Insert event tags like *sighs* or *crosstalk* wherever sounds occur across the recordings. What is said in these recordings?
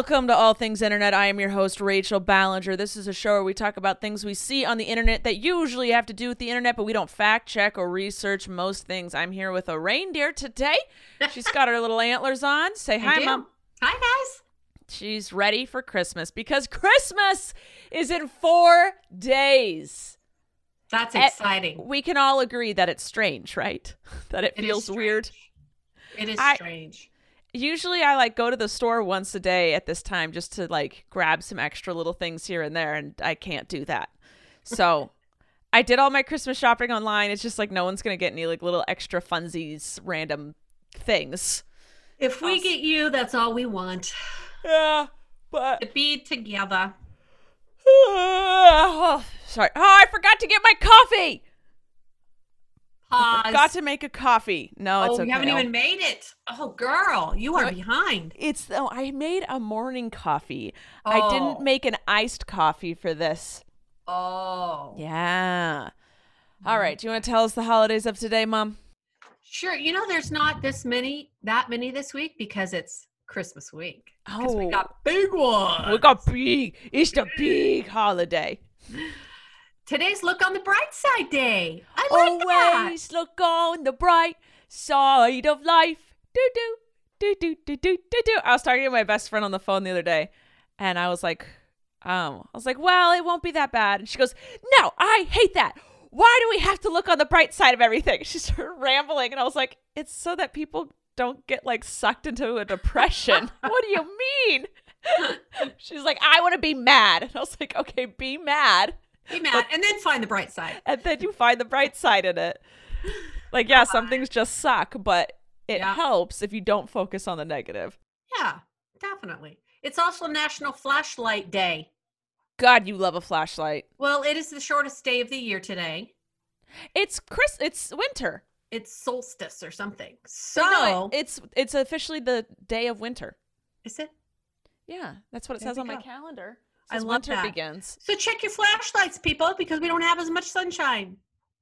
Welcome to All Things Internet. I am your host, Rachel Ballinger. This is a show where we talk about things we see on the internet that usually have to do with the internet, but we don't fact check or research most things. I'm here with a reindeer today. She's got her little antlers on. Say hi. Mom. Hi, guys. She's ready for Christmas because Christmas is in four days. That's exciting. We can all agree that it's strange, right? *laughs* That it It feels weird. It is I- strange. Usually I like go to the store once a day at this time just to like grab some extra little things here and there and I can't do that. So *laughs* I did all my Christmas shopping online. It's just like no one's to get any like little extra funsies, random things. If we get you, that's all we want. Yeah, but To be together. *sighs* oh, sorry. Oh, I forgot to get my coffee. Pause. Forgot to make a coffee. No, it's oh, okay. you haven't I'll- even made it. Oh, girl, you are behind. It's oh, I made a morning coffee. I Oh. didn't make an iced coffee for this. Oh. Yeah. All mm-hmm. right. Do you want to tell us the holidays of today, Mom? Sure. You know, there's not this many, that many this week because it's Christmas week. Because we Oh. got big ones. We got oh. big. It's the big holiday. Today's Look on the Bright Side Day. Like that. Always look on the bright side of life. Do do do do do do do do. I was talking to my best friend on the phone the other day, and I was like, um, I was like, well, it won't be that bad. And she goes, no, I hate that. Why do we have to look on the bright side of everything? *laughs* She started rambling, and I was like, it's so that people don't get like sucked into a depression. *laughs* what do you mean? *laughs* She's like, I want to be mad. And I was like, okay, be mad. Be mad and then find the bright side. *laughs* And then you find the bright side in it. Like, yeah, some things just suck, but it Yeah. helps if you don't focus on the negative. Yeah, definitely. It's also National Flashlight Day. God, you love a flashlight. Well, it is the shortest day of the year today. It's Chris. It's winter. It's solstice or something. So, No, it- it's it's officially the day of winter. is it? Yeah, that's what it There says on my calendar. It I love winter that. begins. So check your flashlights, people, because we don't have as much sunshine.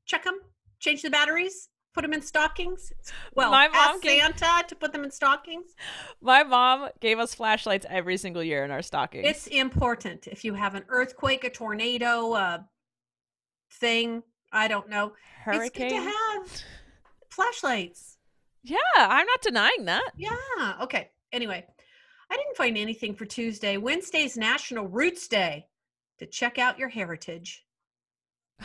Check them. Change the batteries. Put them in stockings. Well, My mom ask gave- Santa to put them in stockings. My mom gave us flashlights every single year in our stockings. It's important. If you have an earthquake, a tornado, a thing, I don't know. hurricane. It's good to have *laughs* flashlights. Yeah, I'm not denying that. Yeah. Okay. Anyway, I didn't find anything for Tuesday. Wednesday's National Roots Day to check out your heritage. *laughs*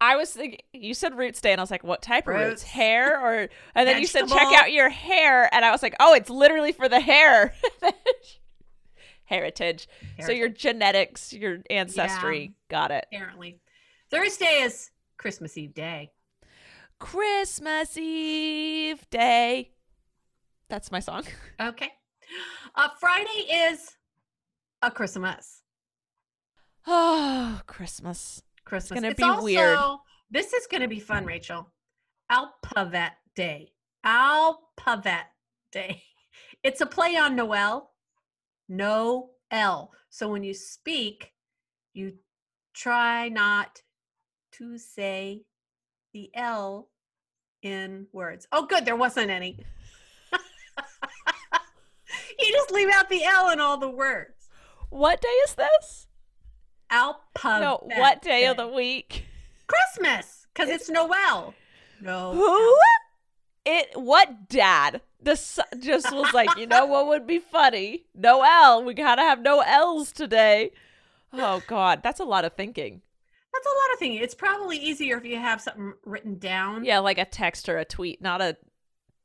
I was thinking you said roots day, and I was like, "What type of roots? Roots. Hair or?" And then you said, "Check out your hair," and I was like, "Oh, it's literally for the hair." *laughs* Heritage. So your genetics, your ancestry, got it. Apparently. Thursday is Christmas Eve day. Christmas Eve day. That's my song. Okay. Uh, Friday is a Christmas. Oh, Christmas. Christmas. It's gonna It's be also, weird. This is going to be fun, Rachel. Alpavet Day. Alpavet Day. *laughs* It's a play on Noel. No L. So when you speak, you try not to say the L in words. Oh, good, there wasn't any. Just leave out the L in all the words. What day is this? Alphabet. No, what day of the week? Christmas, because it's Noel. No. Who? It what dad? The s- just was like, you know what would be funny? Noel. We gotta have no L's today. Oh God, that's a lot of thinking. That's a lot of things. It's probably easier if you have something written down. Yeah, like a text or a tweet, not a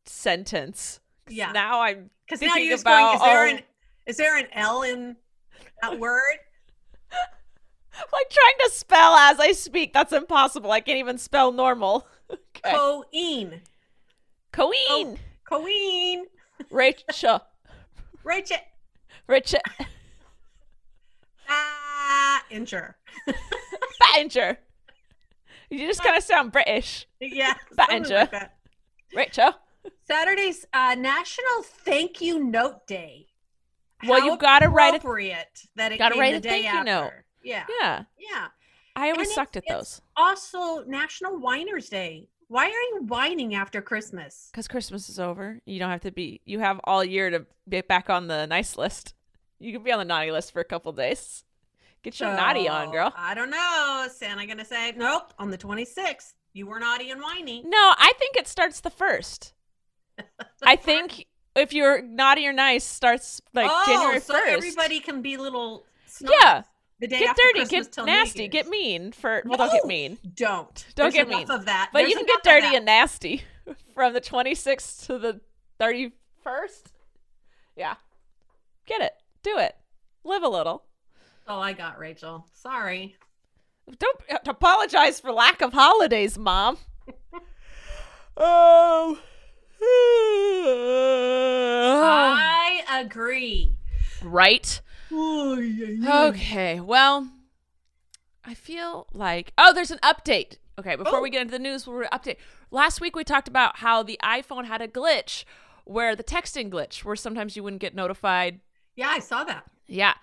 sentence. Yeah. Now I'm Because now you're just going, is there oh. an is there an L in that word? *laughs* like trying to spell as I speak. That's impossible. I can't even spell normal. *laughs* Okay. Coeen. Coeen. *laughs* Rachel. Rachel. Rachel. Ah, injure. Battinger. You just kind of sound British. Yeah. Battinger. like that. Rachel. Saturday's uh, National Thank You Note Day. Well, How you gotta write a- appropriate that it gotta came write the a day thank you note. after. Yeah, Yeah. yeah. I always And sucked at those. Also, National Whiners Day. Why are you whining after Christmas? Because Christmas is over. You don't have to be, you have all year to get back on the nice list. You can be on the naughty list for a couple days. Get your naughty on, girl. I don't know. Santa gonna say nope on the 26th? You were naughty and whiny. No, I think it starts the first. I think if you're naughty or nice starts like oh, January so 1st. everybody can be little. Snobs Yeah. The day get after dirty, Christmas get nasty, get mean for well, don't get mean. Don't. Don't There's get enough mean. of that. But There's you can get dirty and nasty *laughs* from the 26th to the 31st. Yeah. Get it. Do it. Live a little. Oh, I got Rachel. Sorry. Don't apologize for lack of holidays, mom. *laughs* oh. I agree. right. Okay. Well, I feel like oh, there's an update. Okay, before Oh. we get into the news, we'll update. Last week we talked about how the iPhone had a glitch, where the texting glitch, where sometimes you wouldn't get notified. Yeah, I saw that. Yeah.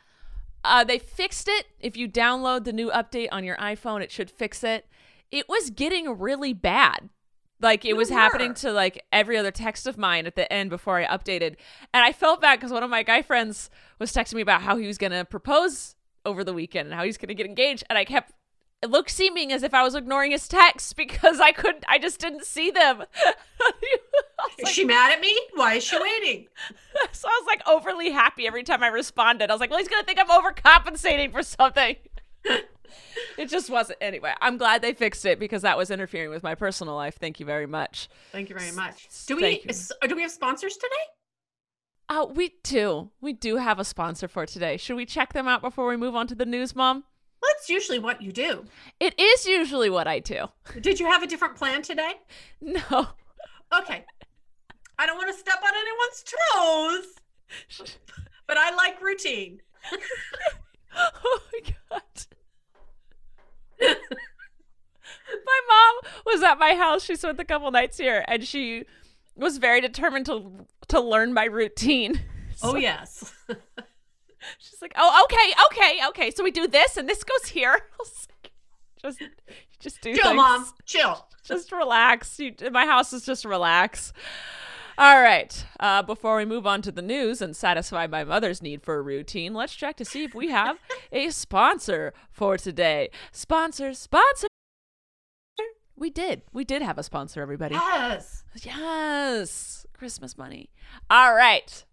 Uh, they fixed it. If you download the new update on your iPhone, it should fix it. It was getting really bad. Like it You was happening to like every other text of mine at the end before I updated. And I felt bad because one of my guy friends was texting me about how he was going to propose over the weekend and how he's going to get engaged. And I kept it looked seeming as if I was ignoring his texts *laughs* because I couldn't, I just didn't see them. *laughs* Is like- she mad at me? Why is she *laughs* waiting? so I was like overly happy every time I responded. I was like, well, he's gonna think I'm overcompensating for something. It just wasn't. Anyway, I'm glad they fixed it because that was interfering with my personal life. Thank you very much. Thank you very much. Do we Thank you. is- do we have sponsors today? Oh, we do. We do have a sponsor for today. Should we check them out before we move on to the news, Mom? That's usually what you do. It is usually what I do. Did you have a different plan today? *laughs* No. Okay. I don't want to step on anyone's toes, but I like routine. *laughs* *laughs* Oh my god. *laughs* my mom was at my house. She spent a couple nights here, and she was very determined to to learn my routine. *laughs* Oh yes. *laughs* She's like, "Oh, okay, okay, okay. So we do this, and this goes here." Like, just, just do Chill, things. mom. Chill. Just relax. You, my house is just relax. All right. Uh, before we move on to the news and satisfy my mother's need for a routine, let's check to see if we have a *laughs* sponsor for today. Sponsor, sponsor. We did. We did have a sponsor, everybody. Yes. Yes. Christmas money. All right.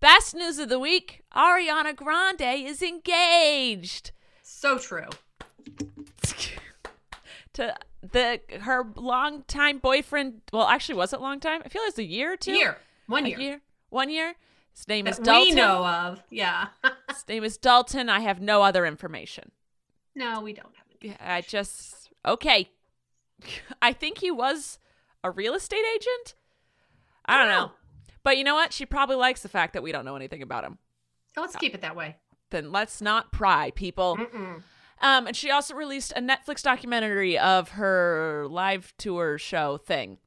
Best news of the week Ariana Grande is engaged So true. *laughs* to the her longtime boyfriend. Well, actually, was it long time? I feel it's a year or two. Year. One year. year. One year. His name is Dalton. we know of. Yeah. *laughs* His name is Dalton. I have no other information. no, we don't have it. Yeah, I just okay. *laughs* I think he was a real estate agent. I don't know. But you know what? She probably likes the fact that we don't know anything about him. So let's keep it that way. Then let's not pry, people. Mm-mm. Um, and she also released a Netflix documentary of her live tour show thing.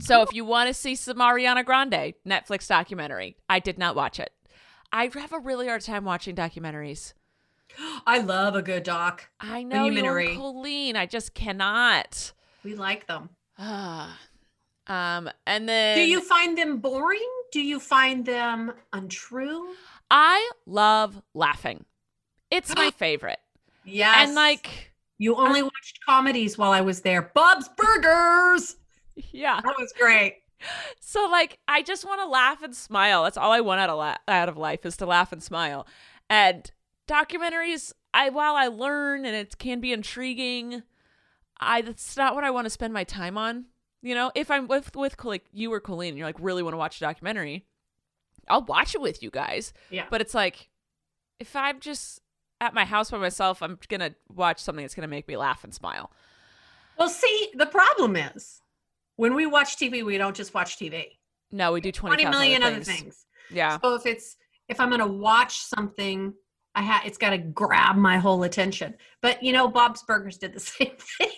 So if you want to see some Ariana Grande Netflix documentary, I did not watch it. I have a really hard time watching documentaries. I love a good doc. I know you Colleen. I just cannot. We like them. *sighs* Um, and then Do you find them boring? Do you find them untrue? I love laughing. It's my *gasps* favorite. Yes. And like, you only watched comedies while I was there. Bob's Burgers. yeah. That was great. So like, I just want to laugh and smile. That's all I want out of la- out of life is to laugh and smile. And documentaries, I while I learn and it can be intriguing, I that's not what I want to spend my time on. You know, if I'm with with like you or Colleen, and you're like really want to watch a documentary, I'll watch it with you guys. Yeah. But it's like, if I'm just at my house by myself, I'm gonna watch something that's gonna make me laugh and smile. Well, see, the problem is when we watch TV, we don't just watch TV. No, we do 20, 20 million other other things. things. Yeah. So if it's if I'm to watch something, I ha- it's got to grab my whole attention. But you know, Bob's Burgers did the *laughs* same thing.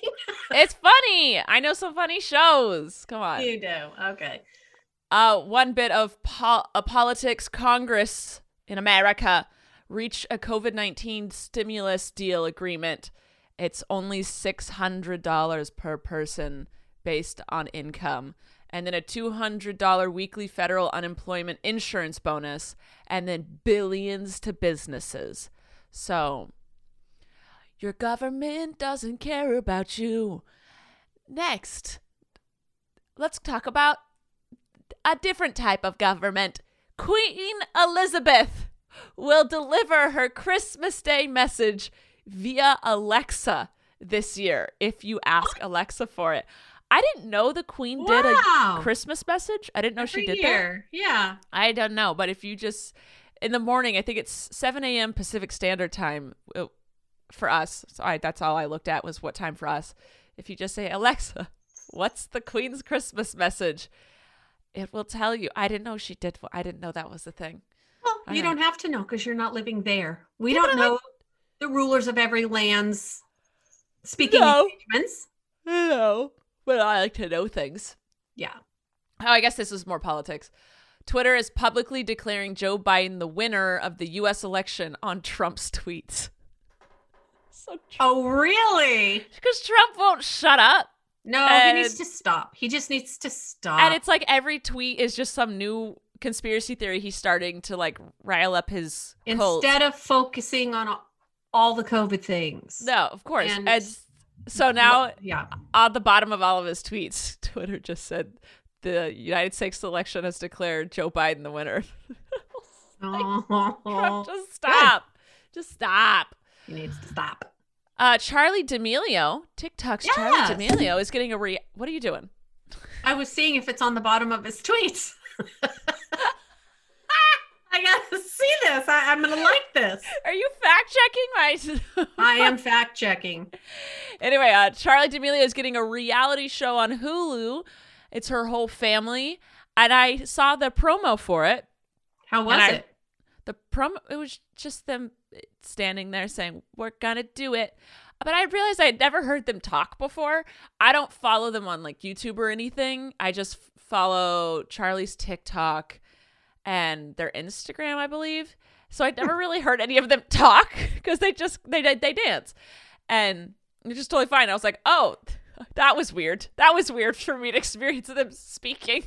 it's funny. I know some funny shows. Come on. you do. Okay. Uh, one bit of po- politics. Congress in America reached a COVID nineteen stimulus deal agreement. It's only six hundred dollars per person based on income, and then a two hundred dollar weekly federal unemployment insurance bonus, and then billions to businesses. So, your government doesn't care about you. Next, let's talk about a different type of government. Queen Elizabeth will deliver her Christmas Day message via Alexa this year if you ask Alexa for it. I didn't know the Queen did a Christmas message. I didn't know she Every did that. Yeah. I don't know, but if you just in the morning, I think it's 7 a.m. Pacific Standard Time uh, for us. So I, that's all I looked at was what time for us. If you just say Alexa, what's the Queen's Christmas message? It will tell you. I didn't know she did. I didn't know that was the thing. I you know. don't have to know because you're not living there. We Yeah, don't I know the rulers of every land's speaking No. engagements. Know, but I like to know things. Yeah. Oh, I guess this is more politics. Twitter is publicly declaring Joe Biden the winner of the U.S. election on Trump's tweets. *laughs* So Oh, really? because Trump won't shut up. No, And- he needs to stop. He just needs to stop. And it's like every tweet is just some new conspiracy theory he's starting to like rile up his cult. instead of focusing on all- the COVID things. No, of course. And, And- so now yeah. on the bottom of all of his tweets, *laughs* Twitter just said the United States election has declared Joe Biden the winner. *laughs* Oh, just stop. Just stop. he needs to stop. Uh, Charli D'Amelio, TikTok's Yes. Charli D'Amelio is getting a re. What are you doing? I was seeing if it's on the bottom of his tweets. I gotta see this. I, I'm gonna like this. Are you fact checking my? *laughs* I am fact checking. Anyway, uh, Charli D'Amelio is getting a reality show on Hulu. It's her whole family, and I saw the promo for it. How was I- it? The promo it was just them standing there saying, "We're gonna do it." But I realized I had never heard them talk before. I don't follow them on like YouTube or anything. I just follow Charli's TikTok and their Instagram, I believe. So I'd never *laughs* really heard any of them talk *laughs* because they just they they dance, and it's just totally fine. I was like, oh, *laughs* that was weird. That was weird for me to experience them speaking.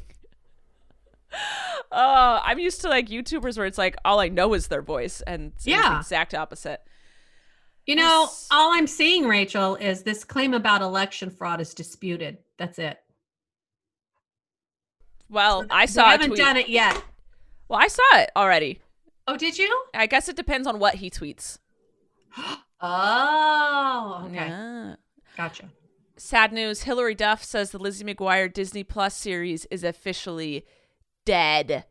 Uh, I'm used to like YouTubers where it's like all I know is their voice, and it's Yeah. the exact opposite. You know, all I'm seeing, Rachel, is this claim about election fraud is disputed. That's it. Well, I saw a haven't done it yet. Well, I saw it already. Oh, did you? I guess it depends on what he tweets. *gasps* Oh, okay. Yeah. Gotcha. Sad news. Hilary Duff says the Lizzie McGuire Disney Plus series is officially dead.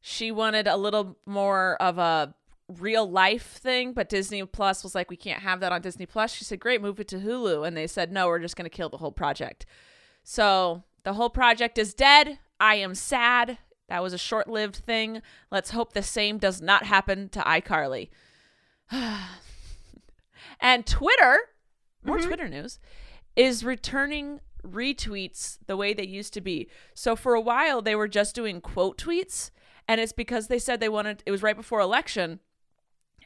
She wanted a little more of a real life thing, but Disney Plus was like, we can't have that on Disney Plus. She said, great, move it to Hulu. And they said, no, we're just going to kill the whole project. So the whole project is dead. I am sad. That was a short lived thing. Let's hope the same does not happen to iCarly. *sighs* and Twitter, more Mhm. Twitter news, is returning retweets the way they used to be. So for a while they were just doing quote tweets and it's because they said they wanted it was right before election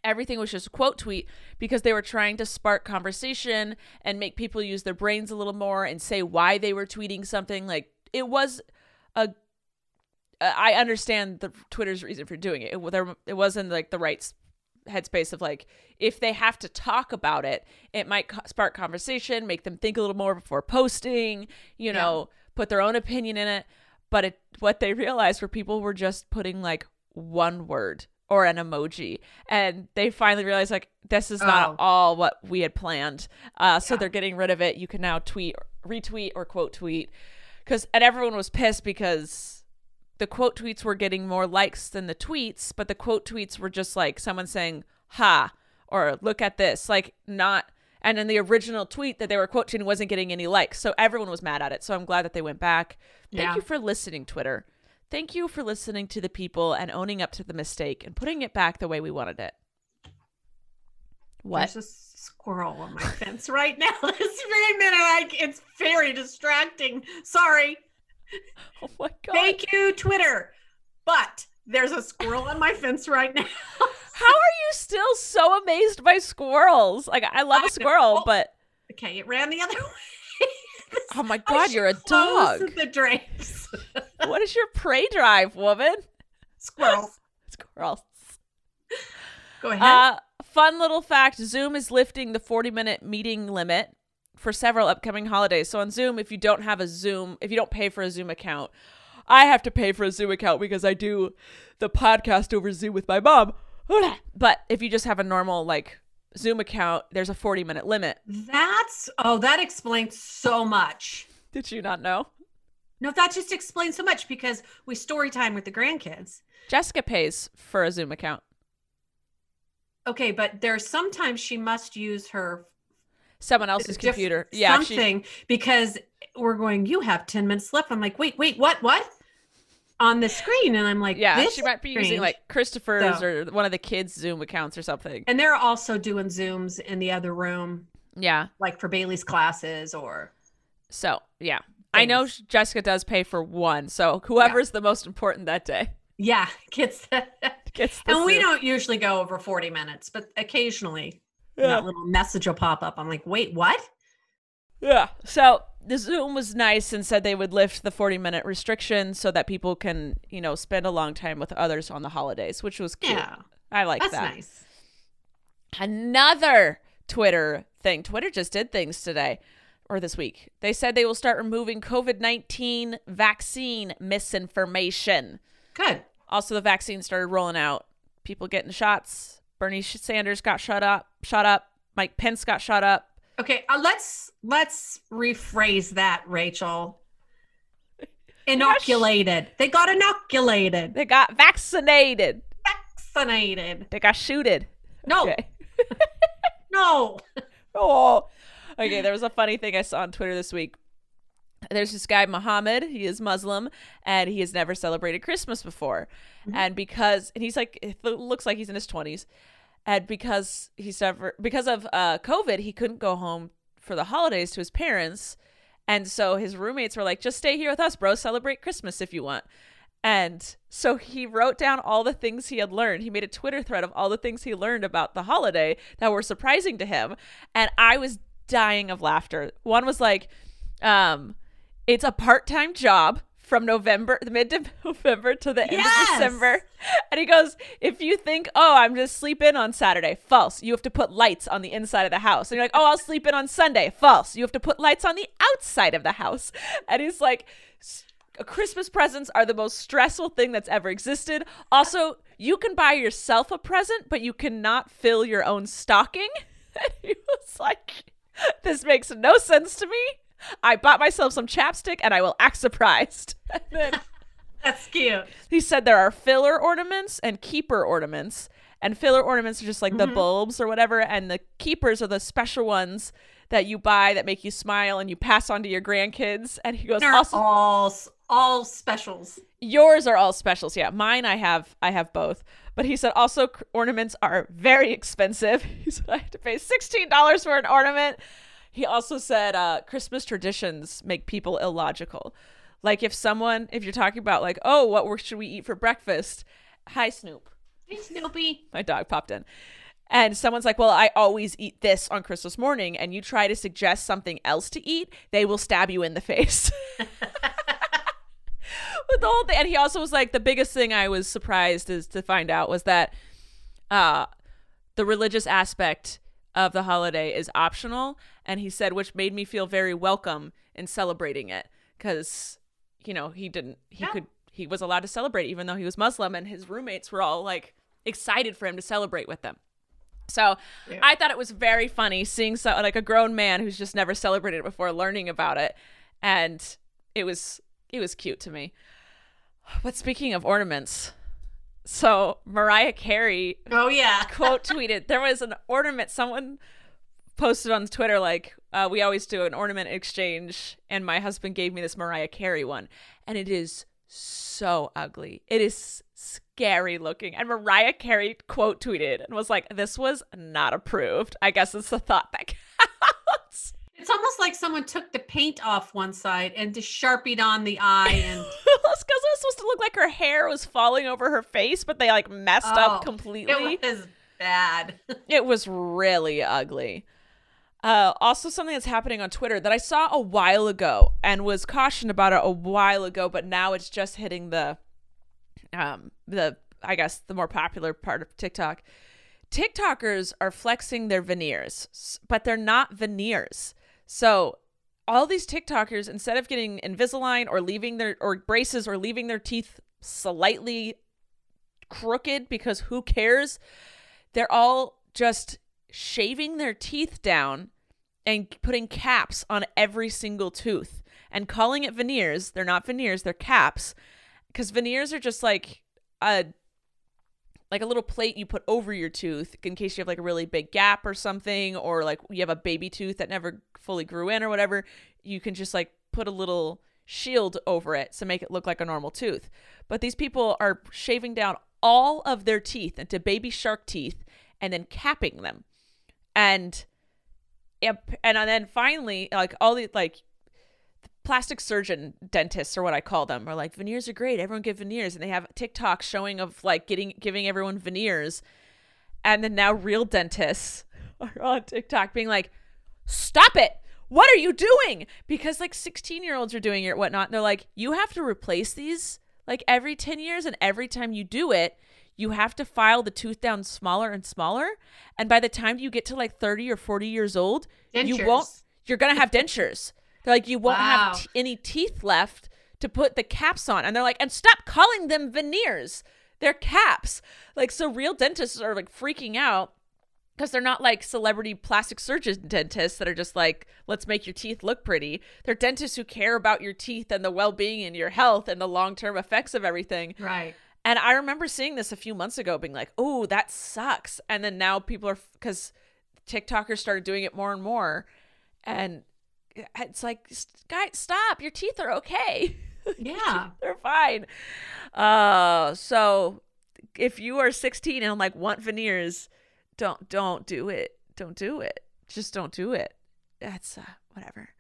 everything was just a quote tweet because they were trying to spark conversation and make people use their brains a little more and say why they were tweeting something like it was a I understand the Twitter's reason for doing it. It, there, it wasn't like the right headspace of like if they have to talk about it, it might co- spark conversation, make them think a little more before posting. You know, put their own opinion in it. But it, what they realized were people were just putting like one word or an emoji, and they finally realized like this is not Oh. all what we had planned. Uh, so Yeah. they're getting rid of it. You can now tweet, retweet, or quote tweet. Because and everyone was pissed because the quote tweets were getting more likes than the tweets, but the quote tweets were just like someone saying "ha" or "look at this," like not. And then the original tweet that they were quoting wasn't getting any likes, so everyone was mad at it. So I'm glad that they went back. Thank Yeah. you for listening, Twitter. Thank you for listening to the people and owning up to the mistake and putting it back the way we wanted it. What? Squirrel on my fence right now. *laughs* This very minute, I, it's very distracting. Sorry. Oh my god! Thank you, Twitter. But there's a squirrel on my fence right now. *laughs* How are you still so amazed by squirrels? Like I love I a squirrel, know. but okay, it ran the other *laughs* way. oh my god, you're a dog. The drapes. what is your prey drive, woman? Squirrels. Squirrels. Go ahead. Uh, fun little fact Zoom is lifting the 40 minute meeting limit for several upcoming holidays. So on Zoom, if you don't have a Zoom, if you don't pay for a Zoom account, I have to pay for a Zoom account because I do the podcast over Zoom with my mom. *clears throat* But if you just have a normal, like, Zoom account, there's a 40 minute limit. That's oh, that explains so much. Did you not know? No, that just explains so much because we story time with the grandkids. Jessica pays for a Zoom account. Okay, but there's sometimes she must use her Someone else's diff- computer. Yeah. she- something because we're going. You have ten minutes left. I'm like, wait, wait, what, what? On the screen, and I'm like, yeah, she might be using like Christopher's So- or one of the kids' Zoom accounts or something. And they're also doing zooms in the other room, Yeah. like for Bailey's classes or So, yeah. I know Jessica does pay for one. So, whoever's the most important that day yeah, *laughs* gets that. Gets And we don't usually go over 40 minutes, but occasionally Yeah. that little message will pop up. I'm like, wait, what? Yeah. So, the Zoom was nice and said they would lift the 40 minute restriction so that people can, you know, spend a long time with others on the holidays, which was cute. Yeah, I like that's that. nice. Another Twitter thing. Twitter just did things today or this week. They said they will start removing COVID 19 vaccine misinformation. Good. Also, the vaccine started rolling out. People getting shots. Bernie Sanders got shut up. Shut up. Mike Pence got shut up. Okay, uh, let's let's rephrase that, Rachel. *laughs* Inoculated. They got inoculated. They got vaccinated. Vaccinated. They got shooted. No, Okay. *laughs* no. *laughs* Oh. Okay, there was a funny thing I saw on Twitter this week. There's this guy Muhammad, he is Muslim and he has never celebrated Christmas before. And because and he's like it looks like he's in his 20s. And because he's never because of uh COVID, he couldn't go home for the holidays to his parents. And so his roommates were like, "Just stay here with us, bro. Celebrate Christmas if you want." And so he wrote down all the things he had learned. He made a Twitter thread of all the things he learned about the holiday that were surprising to him. And I was dying of laughter. One was like, um, it's a part time job from November, the mid to *laughs* November to the end Yes! of December. And he goes, if you think, oh, I'm just sleep in on Saturday, false. You have to put lights on the inside of the house. And you're like, oh, I'll sleep in on Sunday, false. You have to put lights on the outside of the house. *laughs* And he's like, Christmas presents are the most stressful thing that's ever existed. Also, you can buy yourself a present, but you cannot fill your own stocking. *laughs* And he was like, this makes no sense to me. I bought myself some chapstick and I will act surprised. *laughs* Then *laughs* That's cute. he said there are filler ornaments and keeper ornaments. And filler ornaments are just like the mm-hmm. bulbs or whatever. And the keepers are the special ones that you buy that make you smile and you pass on to your grandkids. And he goes, They're also, all all specials. yours are all specials. Yeah, mine I have I have both. But he said also ornaments are very expensive. *laughs* He said I had to pay sixteen dollars for an ornament. He also said uh, Christmas traditions make people illogical. Like if someone, if you're talking about like, oh, what should we eat for breakfast? Hi, Snoop. Hey, Snoopy. My dog popped in. and someone's like, "Well, I always eat this on Christmas morning," and you try to suggest something else to eat, they will stab you in the *laughs* face. *laughs* With the whole thing, and he also was like, the biggest thing I was surprised is to find out was that, uh, the religious aspect of the holiday is optional, and he said, which made me feel very welcome in celebrating it because, you know, he didn't, he Yeah. could, he was allowed to celebrate even though he was Muslim, and his roommates were all like excited for him to celebrate with them. So Yeah. I thought it was very funny seeing so like a grown man who's just never celebrated it before learning about it, and it was it was cute to me. But speaking of ornaments, so Mariah Carey Oh yeah. *laughs* quote tweeted there was an ornament someone posted on Twitter like uh, we always do an ornament exchange and my husband gave me this Mariah Carey one and it is so ugly. It is scary looking. And Mariah Carey quote tweeted and was like this was not approved. I guess it's the thought that. *laughs* It's almost like someone took the paint off one side and just sharpied on the eye and *laughs* because it was supposed to look like her hair was falling over her face, but they like messed up Oh, completely. it was bad. *laughs* It was really ugly. Uh, also, something that's happening on Twitter that I saw a while ago and was cautioned about it a while ago, but now it's just hitting the, um, the I guess the more popular part of TikTok. TikTokers are flexing their veneers, but they're not veneers. So all these TikTokers, instead of getting Invisalign or leaving their or braces or leaving their teeth slightly crooked because who cares? They're all just shaving their teeth down and putting caps on every single tooth and calling it veneers. They're not veneers, they're caps. Because veneers are just like a like a little plate you put over your tooth in case you have like a really big gap or something, or like you have a baby tooth that never fully grew in or whatever. You can just like put a little shield over it to make it look like a normal tooth. But these people are shaving down all of their teeth into baby shark teeth and then capping them. And yep, and then finally, like all the like plastic surgeon dentists or what I call them are like veneers are great. Everyone get veneers, and they have TikTok showing of like getting giving everyone veneers, and then now real dentists *laughs* are on TikTok being like, "Stop it! What are you doing?" Because like sixteen year olds are doing it or whatnot. And they're like, "You have to replace these like every ten years, and every time you do it." You have to file the tooth down smaller and smaller. And by the time you get to like 30 or 40 years old, you won't Dentures. you're gonna have dentures. They're like, you won't Wow. have t- any teeth left to put the caps on. And they're like, and stop calling them veneers. They're caps. Like, so real dentists are like freaking out because they're not like celebrity plastic surgeon dentists that are just like, let's make your teeth look pretty. They're dentists who care about your teeth and the well being and your health and the long term effects of everything. Right. And I remember seeing this a few months ago, being like, "Oh, that sucks." And then now people are because TikTokers started doing it more and more, and it's like, "Guys, stop! Your teeth are okay. *laughs* Yeah. They're fine." Uh, so if you are 16 and like want veneers, don't don't do it. Don't do it. Just don't do it. That's uh, whatever.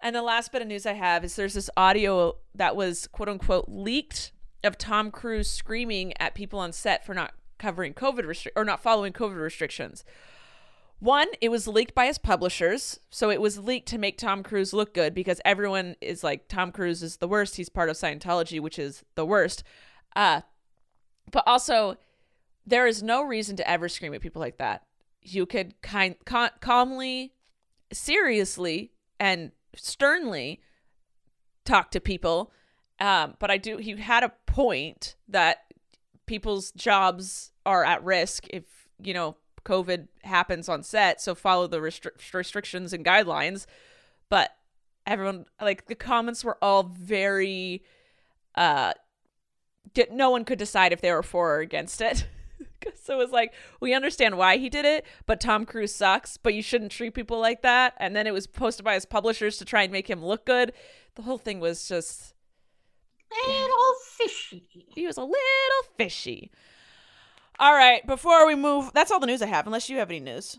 And the last bit of news I have is there's this audio that was quote unquote leaked of Tom Cruise screaming at people on set for not covering COVID restri- or not following COVID restrictions. One, it was leaked by his publishers, so it was leaked to make Tom Cruise look good because everyone is like Tom Cruise is the worst. He's part of Scientology, which is the worst. Uh, but also, there is no reason to ever scream at people like that. You could kind cal- calmly, seriously, and sternly talk to people. Um, but I do. He had a point that people's jobs are at risk if you know COVID happens on set. So follow the restri- restrictions and guidelines. But everyone, like the comments were all very. Uh, di- no one could decide if they were for or against it. *laughs* *laughs* so it was like we understand why he did it, but Tom Cruise sucks. But you shouldn't treat people like that. And then it was posted by his publishers to try and make him look good. The whole thing was just Little fishy. he was a little fishy. All right, before we move, that's all the news I have, unless you have any news.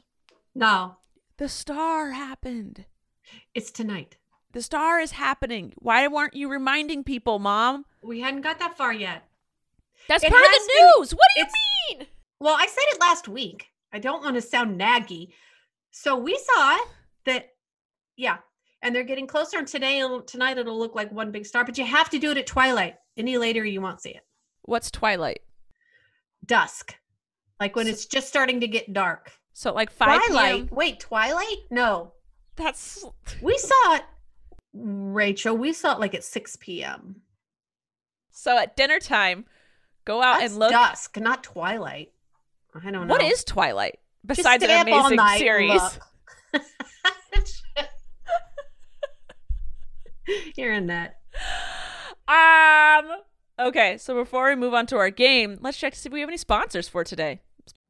No, The star happened. it's tonight. The star is happening. Why weren't you reminding people, Mom? We hadn't got that far yet. That's It part of the been- news. What do you it's- mean? Well, I said it last week. I don't want to sound naggy. So we saw that, yeah, and they're getting closer. And today, it'll, tonight, it'll look like one big star. But you have to do it at twilight. Any later, you won't see it. What's twilight? Dusk, like when So- it's just starting to get dark. So like 5 Twilight. p.m. Wait, twilight? No, That's we saw it, Rachel. We saw it like at six p.m. so at dinner time. Go out That's and look. dusk, not twilight. I don't know. What is Twilight besides an amazing series? *laughs* You're in that. Um. Okay, so before we move on to our game, let's check to see if we have any sponsors for today.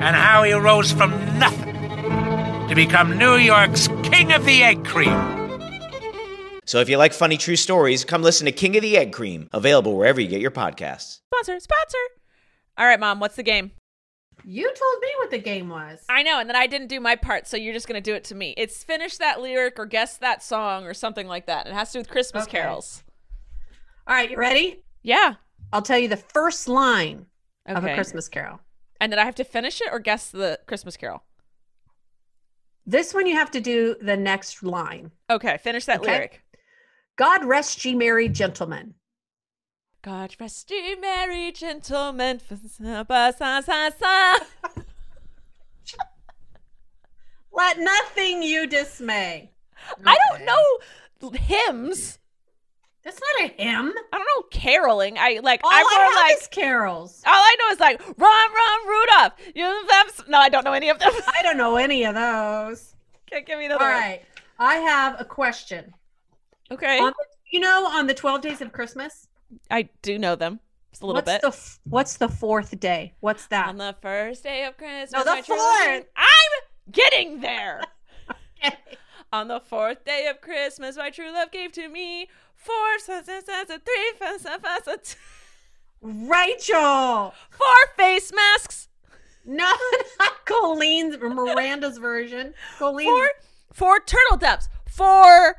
and how he rose from nothing to become New York's King of the Egg Cream. So if you like funny true stories, come listen to King of the Egg Cream, available wherever you get your podcasts. Sponsor, sponsor. All right, mom. What's the game? You told me what the game was. I know, and then I didn't do my part, so you're just gonna do it to me. It's finish that lyric or guess that song or something like that. It has to do with Christmas Okay. carols. All right, you ready? Yeah. I'll tell you the first line of a Christmas Carol. And then I have to finish it or guess the Christmas carol. This one you have to do the next line. Okay, finish that Okay. lyric. God rest ye merry gentlemen. God rest ye merry gentlemen. *laughs* Let nothing you dismay. I don't know hymns. That's not a hymn. I don't know caroling. I like. All I have like. is carols. all I know is like run, run, Rudolph. You them. No, I don't know any of them. I don't know any of those. *laughs* Can't give me the. All one. right. I have a question. Okay. On the, you know, on the 12 days of Christmas, I do know them. Just a little what's bit. the f- what's the fourth day? What's that? On the first day of Christmas. No, the my true love gave- fourth. I'm getting there. *laughs* On the fourth day of Christmas, my true love gave to me four, sa- sa- sa- three, fa- sa- fa- Rachel. four face masks, No, *laughs* not Colleen's Miranda's version. Colleen's four, four turtle doves, four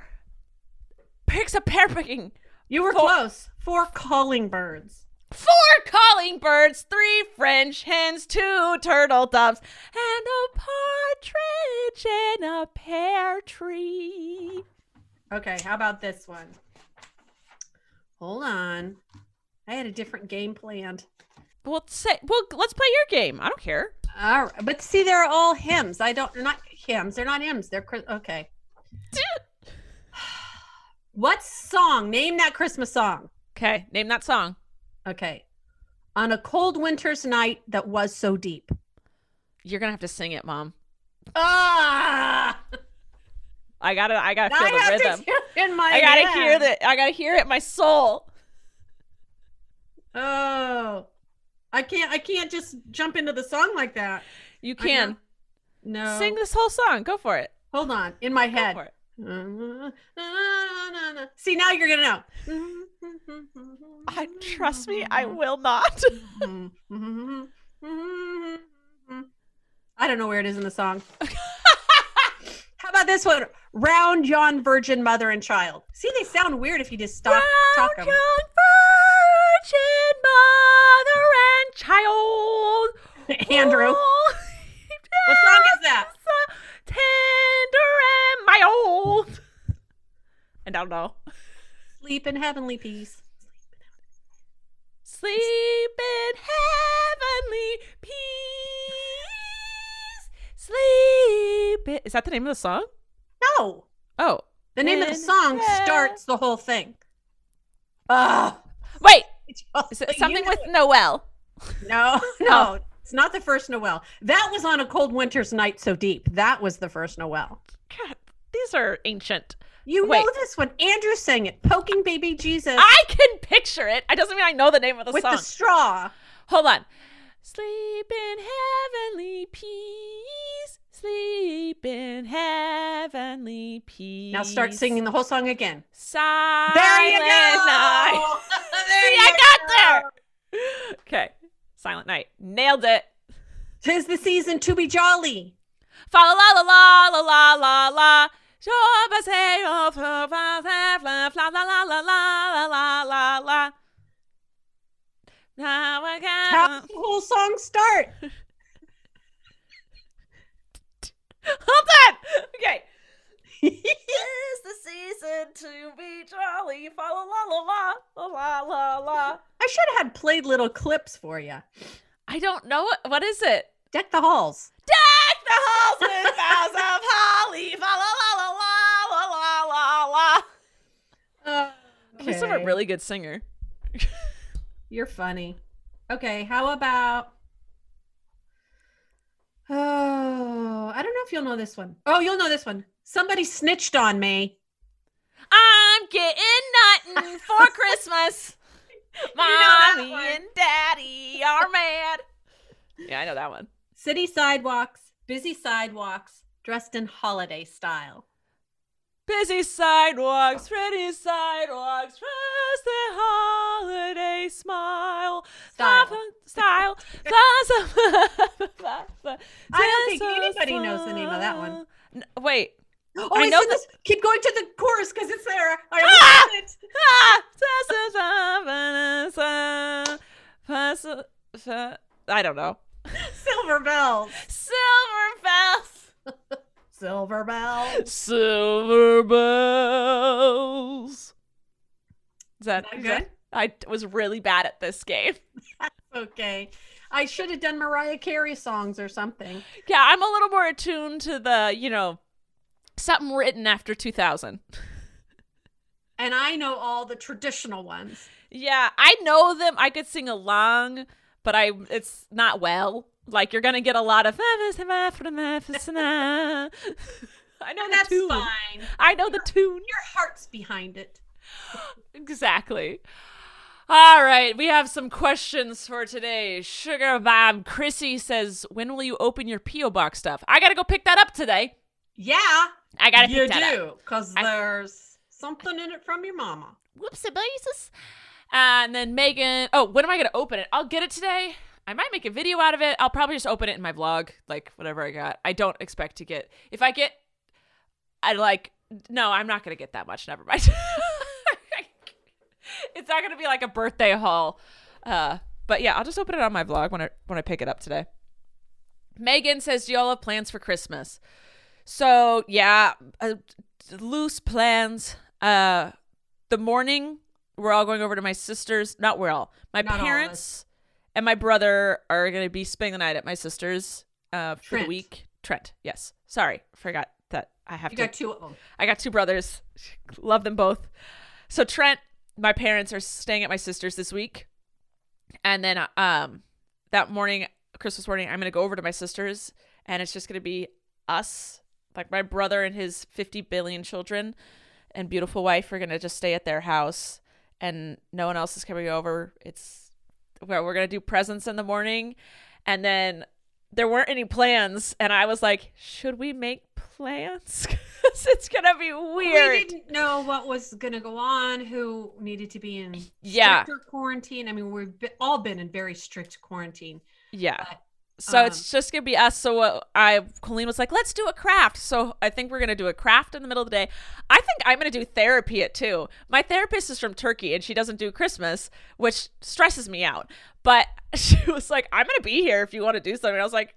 picks of pear picking, You were four- close. Four calling birds. Four calling birds, three French hens, two turtle doves, and a partridge in a pear tree. Okay, how about this one? Hold on. I had a different game planned. Well, say, well, let's play your game. I don't care. All right, but see, they're all hymns. I don't. They're not hymns. They're not hymns. They're okay. *sighs* What song? Name that Christmas song. Okay, name that song. Okay. On a cold winter's night that was so deep. You're gonna have to sing it, Mom. Ah! I gotta, I gotta feel I the rhythm. to hear it in my I gotta head. hear that. I gotta hear it in my soul. Oh, I can't. I can't just jump into the song like that. You can. No. sing this whole song. Go for it. Hold on, in my Go head. See, now you're gonna know. I trust me. I will not. I don't know where it is in the song. How about this one? Round yon virgin mother and child. See, they sound weird if you just stop Round young virgin mother and child. *laughs* Andrew, what song is that? Tender and my old. I don't know. Sleep in heavenly peace. Sleep in heavenly peace. Sleep. In... Is that the name of the song? No, Oh. the name of the song heaven. starts the whole thing. Ah, Wait. just Is it so you something know with Noel? No, *laughs* no. It's not the first Noel. That was on a cold winter's night so deep. That was the first Noel. God, these are ancient. You Wait. know this one. Andrew sang it, poking baby Jesus I can picture it. I doesn't mean I know the name of the with song. With the straw. Hold on. Sleep in heavenly peace. Sleep in heavenly peace. Now start singing the whole song again. Silent There you go. night. *laughs* There See, I got go. there. Okay. Silent night. Nailed it. Tis the season to be jolly. Fa la la la la la la la. La la la la la la la la. Now I got does the whole song start? Hold on. Okay. Tis the season to be jolly. Fa la la la la la la la. I should have had played little clips for you. I don't know what is it. Deck the halls. Deck the halls with boughs of holly. La la la la la la la la. At least a really good singer. You're funny. Okay, how about? Oh, I don't know if you'll know this one. Oh, you'll know this one. Somebody snitched on me. I'm getting nothing for *laughs* Christmas. Mommy and Daddy are mad. Yeah, I know that one. City sidewalks, busy sidewalks, dressed in holiday style. Busy sidewalks, pretty sidewalks, dressed in holiday smile. Style. Style. *laughs* I don't think anybody knows the name of that one. Wait. Oh, I know this. Keep going to the chorus because it's there. I Ah! it. Ah! I don't know. Silver bells. Silver bells. Silver bells. Silver bells. Is that, Is that is good? that- I was really bad at this game. *laughs* Okay. I should have done Mariah Carey songs or something. Yeah, I'm a little more attuned to the, you know, something written after 2000. *laughs* And I know all the traditional ones. Yeah, I know them. I could sing along, but I it's not well. Like you're gonna get a lot of. Ah, *laughs* I know And the that's tune. fine. I know the tune. Your heart's behind it. *gasps* Exactly. All right, we have some questions for today. Sugar Bob Chrissy says, "When will you open your PO box stuff?" I gotta go pick that up today. Yeah. I gotta you do. Because there's something in it from your mama. Whoopsie basis. And then Megan, oh, when am I gonna open it? I'll get it today. I might make a video out of it. I'll probably just open it in my vlog, like whatever I got. I don't expect to get. If I get, I like. No, I'm not gonna get that much. Never mind. *laughs* it's not gonna be like a birthday haul. Uh, but yeah, I'll just open it on my vlog when I when I pick it up today. Megan says, "Do y'all have plans for Christmas?" So yeah, uh, loose plans. Uh, the morning we're all going over to my sister's. Not we're all. My Not all parents and my brother are going to be spending the night at my sister's uh, for Trent. the week. Trent, yes. Sorry, forgot that I have You to. got two of them. I got two brothers. Love them both. So Trent, my parents are staying at my sister's this week, and then um that morning, Christmas morning, I'm gonna go over to my sister's, and it's just gonna be us, like my brother and his 50 billion children, and beautiful wife are gonna just stay at their house, and no one else is coming over. It's well, we're gonna do presents in the morning, and then there weren't any plans, and I was like, should we make plans? *laughs* 'Cause it's gonna be weird. We didn't know what was going to go on, who needed to be in Yeah. quarantine. I mean, we've all been in very strict quarantine. Yeah. But, So um, it's just gonna be us. So uh, I, Colleen was like, "Let's do a craft." So I think we're gonna do a craft in the middle of the day. I think I'm gonna do therapy at two. My therapist is from Turkey and she doesn't do Christmas, which stresses me out. But *laughs* she was like, "I'm gonna be here if you want to do something." I was like,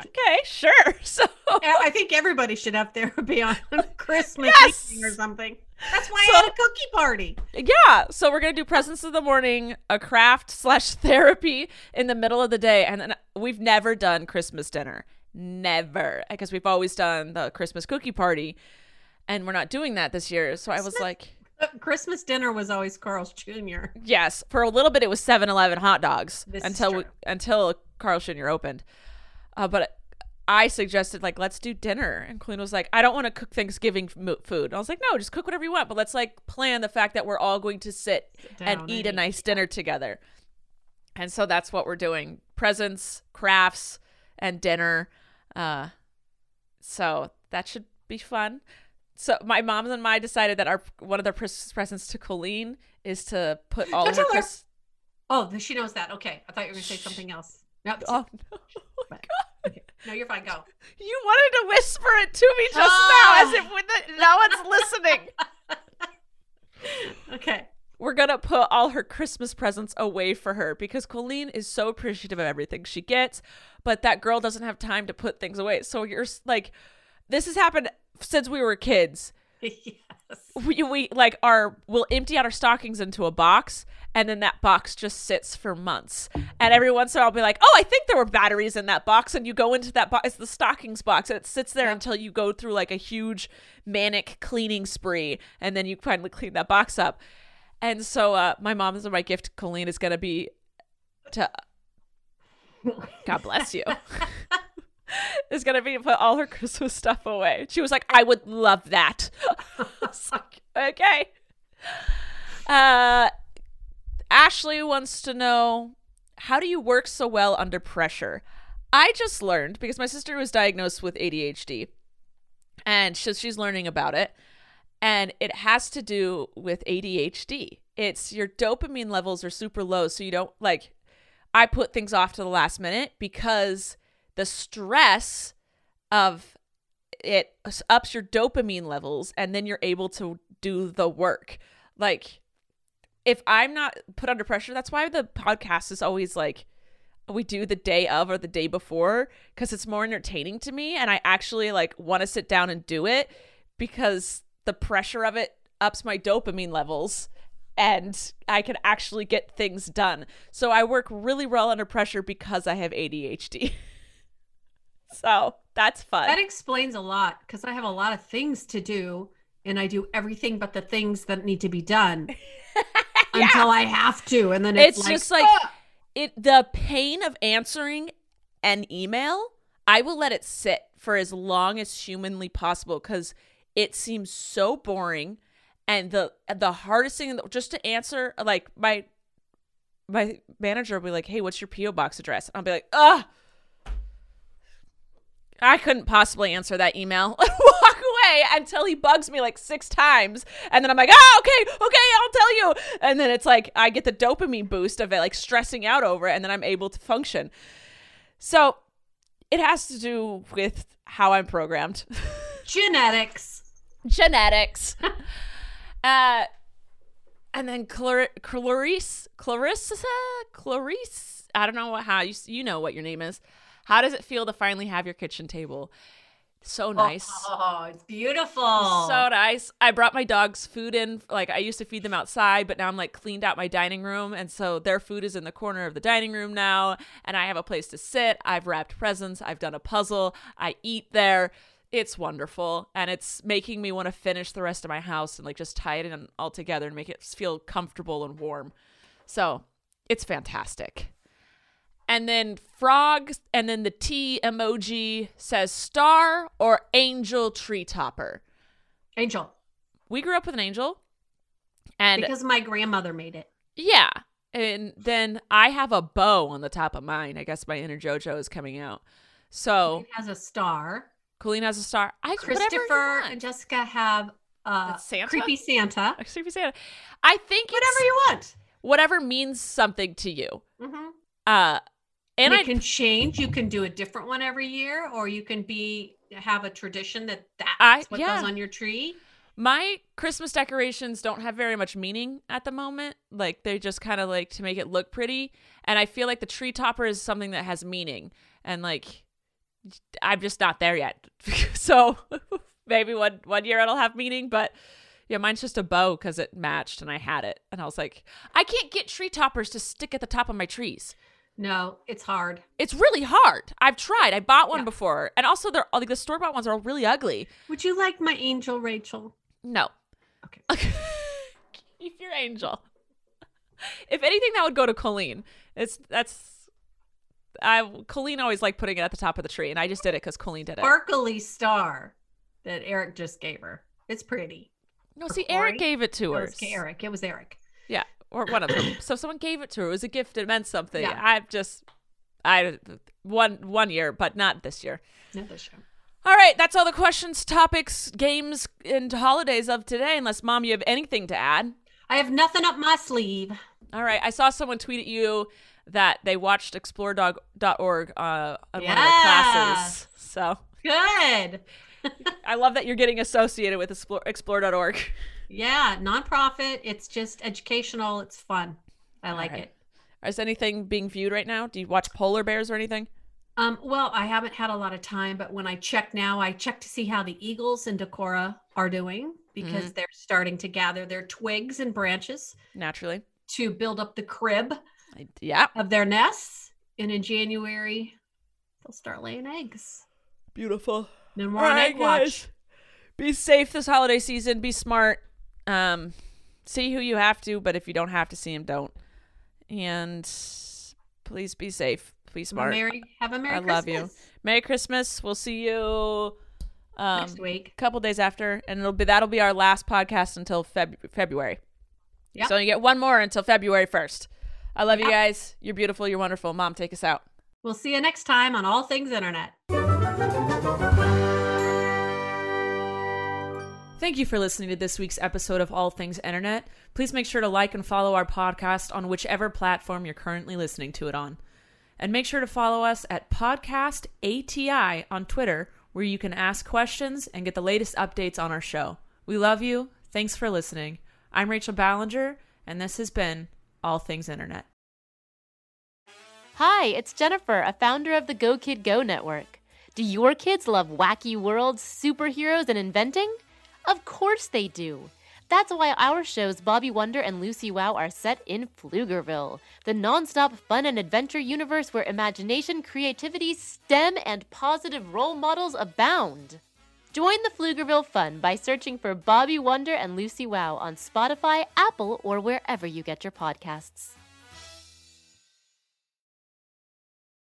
"Okay, sure." *laughs* So I think everybody should have therapy on *laughs* Christmas Yes! evening or something. That's why So- I had a cookie party. Yeah, so we're gonna do presents in the morning, a craft slash therapy in the middle of the day, and then we've never done Christmas dinner, never, because we've always done the Christmas cookie party, and we're not doing that this year. So I was like, Christmas dinner was always Carl's Jr. yes, for a little bit it was 7-Eleven hot dogs This until we, until Carl Jr. opened. Uh, but I suggested like let's do dinner, and Colleen was like, I don't want to cook Thanksgiving food. And I was like, no, just cook whatever you want, but let's like plan the fact that we're all going to sit, and down eat and a eat, nice dinner together. And so that's what we're doing: presents, crafts, and dinner. Uh, so that should be fun. So my mom and I decided that our one of the Christmas presents to Colleen is to put all Don't of her her. Oh, she knows that. Okay. I thought you were going to say something else. Nope. Oh no! *laughs* Okay. No, you're fine. Go. You wanted to whisper it to me just now, Ah. as if with the, no one's listening. *laughs* Okay. We're gonna put all her Christmas presents away for her because Colleen is so appreciative of everything she gets, but that girl doesn't have time to put things away. So you're like, this has happened since we were kids. *laughs* yes. we, we like our we'll empty out our stockings into a box and then that box just sits for months and every once in a while i'll be like oh i think there were batteries in that box and you go into that box it's the stockings box and it sits there until you go through like a huge manic cleaning spree and then you finally clean that box up and so uh my mom's my gift to colleen is gonna be to god bless you *laughs* is gonna be to put all her Christmas stuff away. She was like, I would love that. *laughs* Like, okay. Uh Ashley wants to know how do you work so well under pressure? I just learned because my sister was diagnosed with ADHD and so she's learning about it. And it has to do with ADHD. It's your dopamine levels are super low. So you don't like, I put things off to the last minute because the stress of it ups your dopamine levels and then you're able to do the work. Like, if I'm not put under pressure, that's why the podcast is always like, we do the day of or the day before because it's more entertaining to me and I actually like want to sit down and do it because the pressure of it ups my dopamine levels and I can actually get things done. So I work really well under pressure because I have ADHD. *laughs* so that's fun. That explains a lot because I have a lot of things to do and I do everything but the things that need to be done *laughs* *laughs* until I have to. And then it's, it's like, just like "Ah!" it the pain of answering an email i will let it sit for as long as humanly possible because it seems so boring and the the hardest thing just to answer like my my manager will be like hey what's your po box address and i'll be like ugh I couldn't possibly answer that email. *laughs* Walk away until he bugs me like six times. And then I'm like, oh, okay, okay, I'll tell you. And then it's like, I get the dopamine boost of it, like stressing out over it. And then I'm able to function. So it has to do with how I'm programmed. *laughs* genetics. Genetics. *laughs* uh, and then Clar- Clarice, Clarissa, Clarice, I don't know what, how you, you know what your name is. How does it feel to finally have your kitchen table? So nice. Oh, it's beautiful. So nice. I brought my dogs food in. Like I used to feed them outside, but now I'm like cleaned out my dining room. And so their food is in the corner of the dining room now. And I have a place to sit. I've wrapped presents. I've done a puzzle. I eat there. It's wonderful. And it's making me want to finish the rest of my house and like just tie it in all together and make it feel comfortable and warm. So it's fantastic. And then frog, and then the T emoji says star or angel tree topper. Angel. We grew up with an angel. And because my grandmother made it. yeah. And then I have a bow on the top of mine. I guess my inner JoJo is coming out. So It has a star. Colleen has a star. I Christopher and Jessica have uh Santa? creepy Santa. A creepy Santa. I think Whatever you want. whatever means something to you. Mm-hmm. Uh and And it I can change. You can do a different one every year, or you can be have a tradition that that's I- what yeah. goes on your tree. My Christmas decorations don't have very much meaning at the moment. Like they just kind of like to make it look pretty. And I feel like the tree topper is something that has meaning. And like I'm just not there yet. *laughs* so maybe one one year it'll have meaning, but yeah, mine's just a bow because it matched and I had it. And I was like, I can't get tree toppers to stick at the top of my trees. No, it's hard. It's really hard. I've tried. I bought one Yeah. before, and also they're like the store bought ones are really ugly. Would you like my angel, Rachel? No. Okay. *laughs* Keep your angel. If anything, that would go to Colleen. It's that's I Colleen always liked putting it at the top of the tree, and I just did it because Colleen did it. Sparkly star that Eric just gave her. It's pretty. No, see, Corey. Eric gave it to It her. was Eric. It was Eric. Yeah, or one of them. *coughs* so someone gave it to her. It was a gift. It meant something. Yeah. I've just, I one one year, but not this year. Not this year. All right, that's all the questions, topics, games, and holidays of today. Unless mom, you have anything to add? I have nothing up my sleeve. All right, I saw someone tweet at you that they watched explore.org uh, on one of their classes. So Good. *laughs* I love that you're getting associated with explore, explore.org. Yeah, nonprofit. It's just educational. It's fun. I like right. it. Is anything being viewed right now? Do you watch polar bears or anything? Um, well, I haven't had a lot of time, but when I check now, I check to see how the eagles in Decorah are doing because Mhm. they're starting to gather their twigs and branches Naturally. to build up the crib yeah. of their nests. And in January, they'll start laying eggs. Beautiful. Then we're All on right, egg watch. Be safe this holiday season. Be smart. Um, see who you have to, but if you don't have to see him, don't. And please be safe. Be smart. Merry, have a Merry I love you. Merry Christmas. We'll see you um, Next week. a couple days after, and it'll be that'll be our last podcast until Feb- February. Yep. So you get one more until February first. I love you guys. You're beautiful. You're wonderful. Mom, take us out. We'll see you next time on All Things Internet. Thank you for listening to this week's episode of All Things Internet. Please make sure to like and follow our podcast on whichever platform you're currently listening to it on. And make sure to follow us at Podcast ATI on Twitter, where you can ask questions and get the latest updates on our show. We love you. Thanks for listening. I'm Rachel Ballinger, and this has been All Things Internet. Hi, it's Jennifer, a founder of the Go Kid Go network. Do your kids love wacky worlds, superheroes, and inventing? Of course they do. That's why our shows Bobby Wonder and Lucy Wow are set in Pflugerville, the nonstop fun and adventure universe where imagination, creativity, STEM, and positive role models abound. Join the Pflugerville fun by searching for Bobby Wonder and Lucy Wow on Spotify, Apple, or wherever you get your podcasts.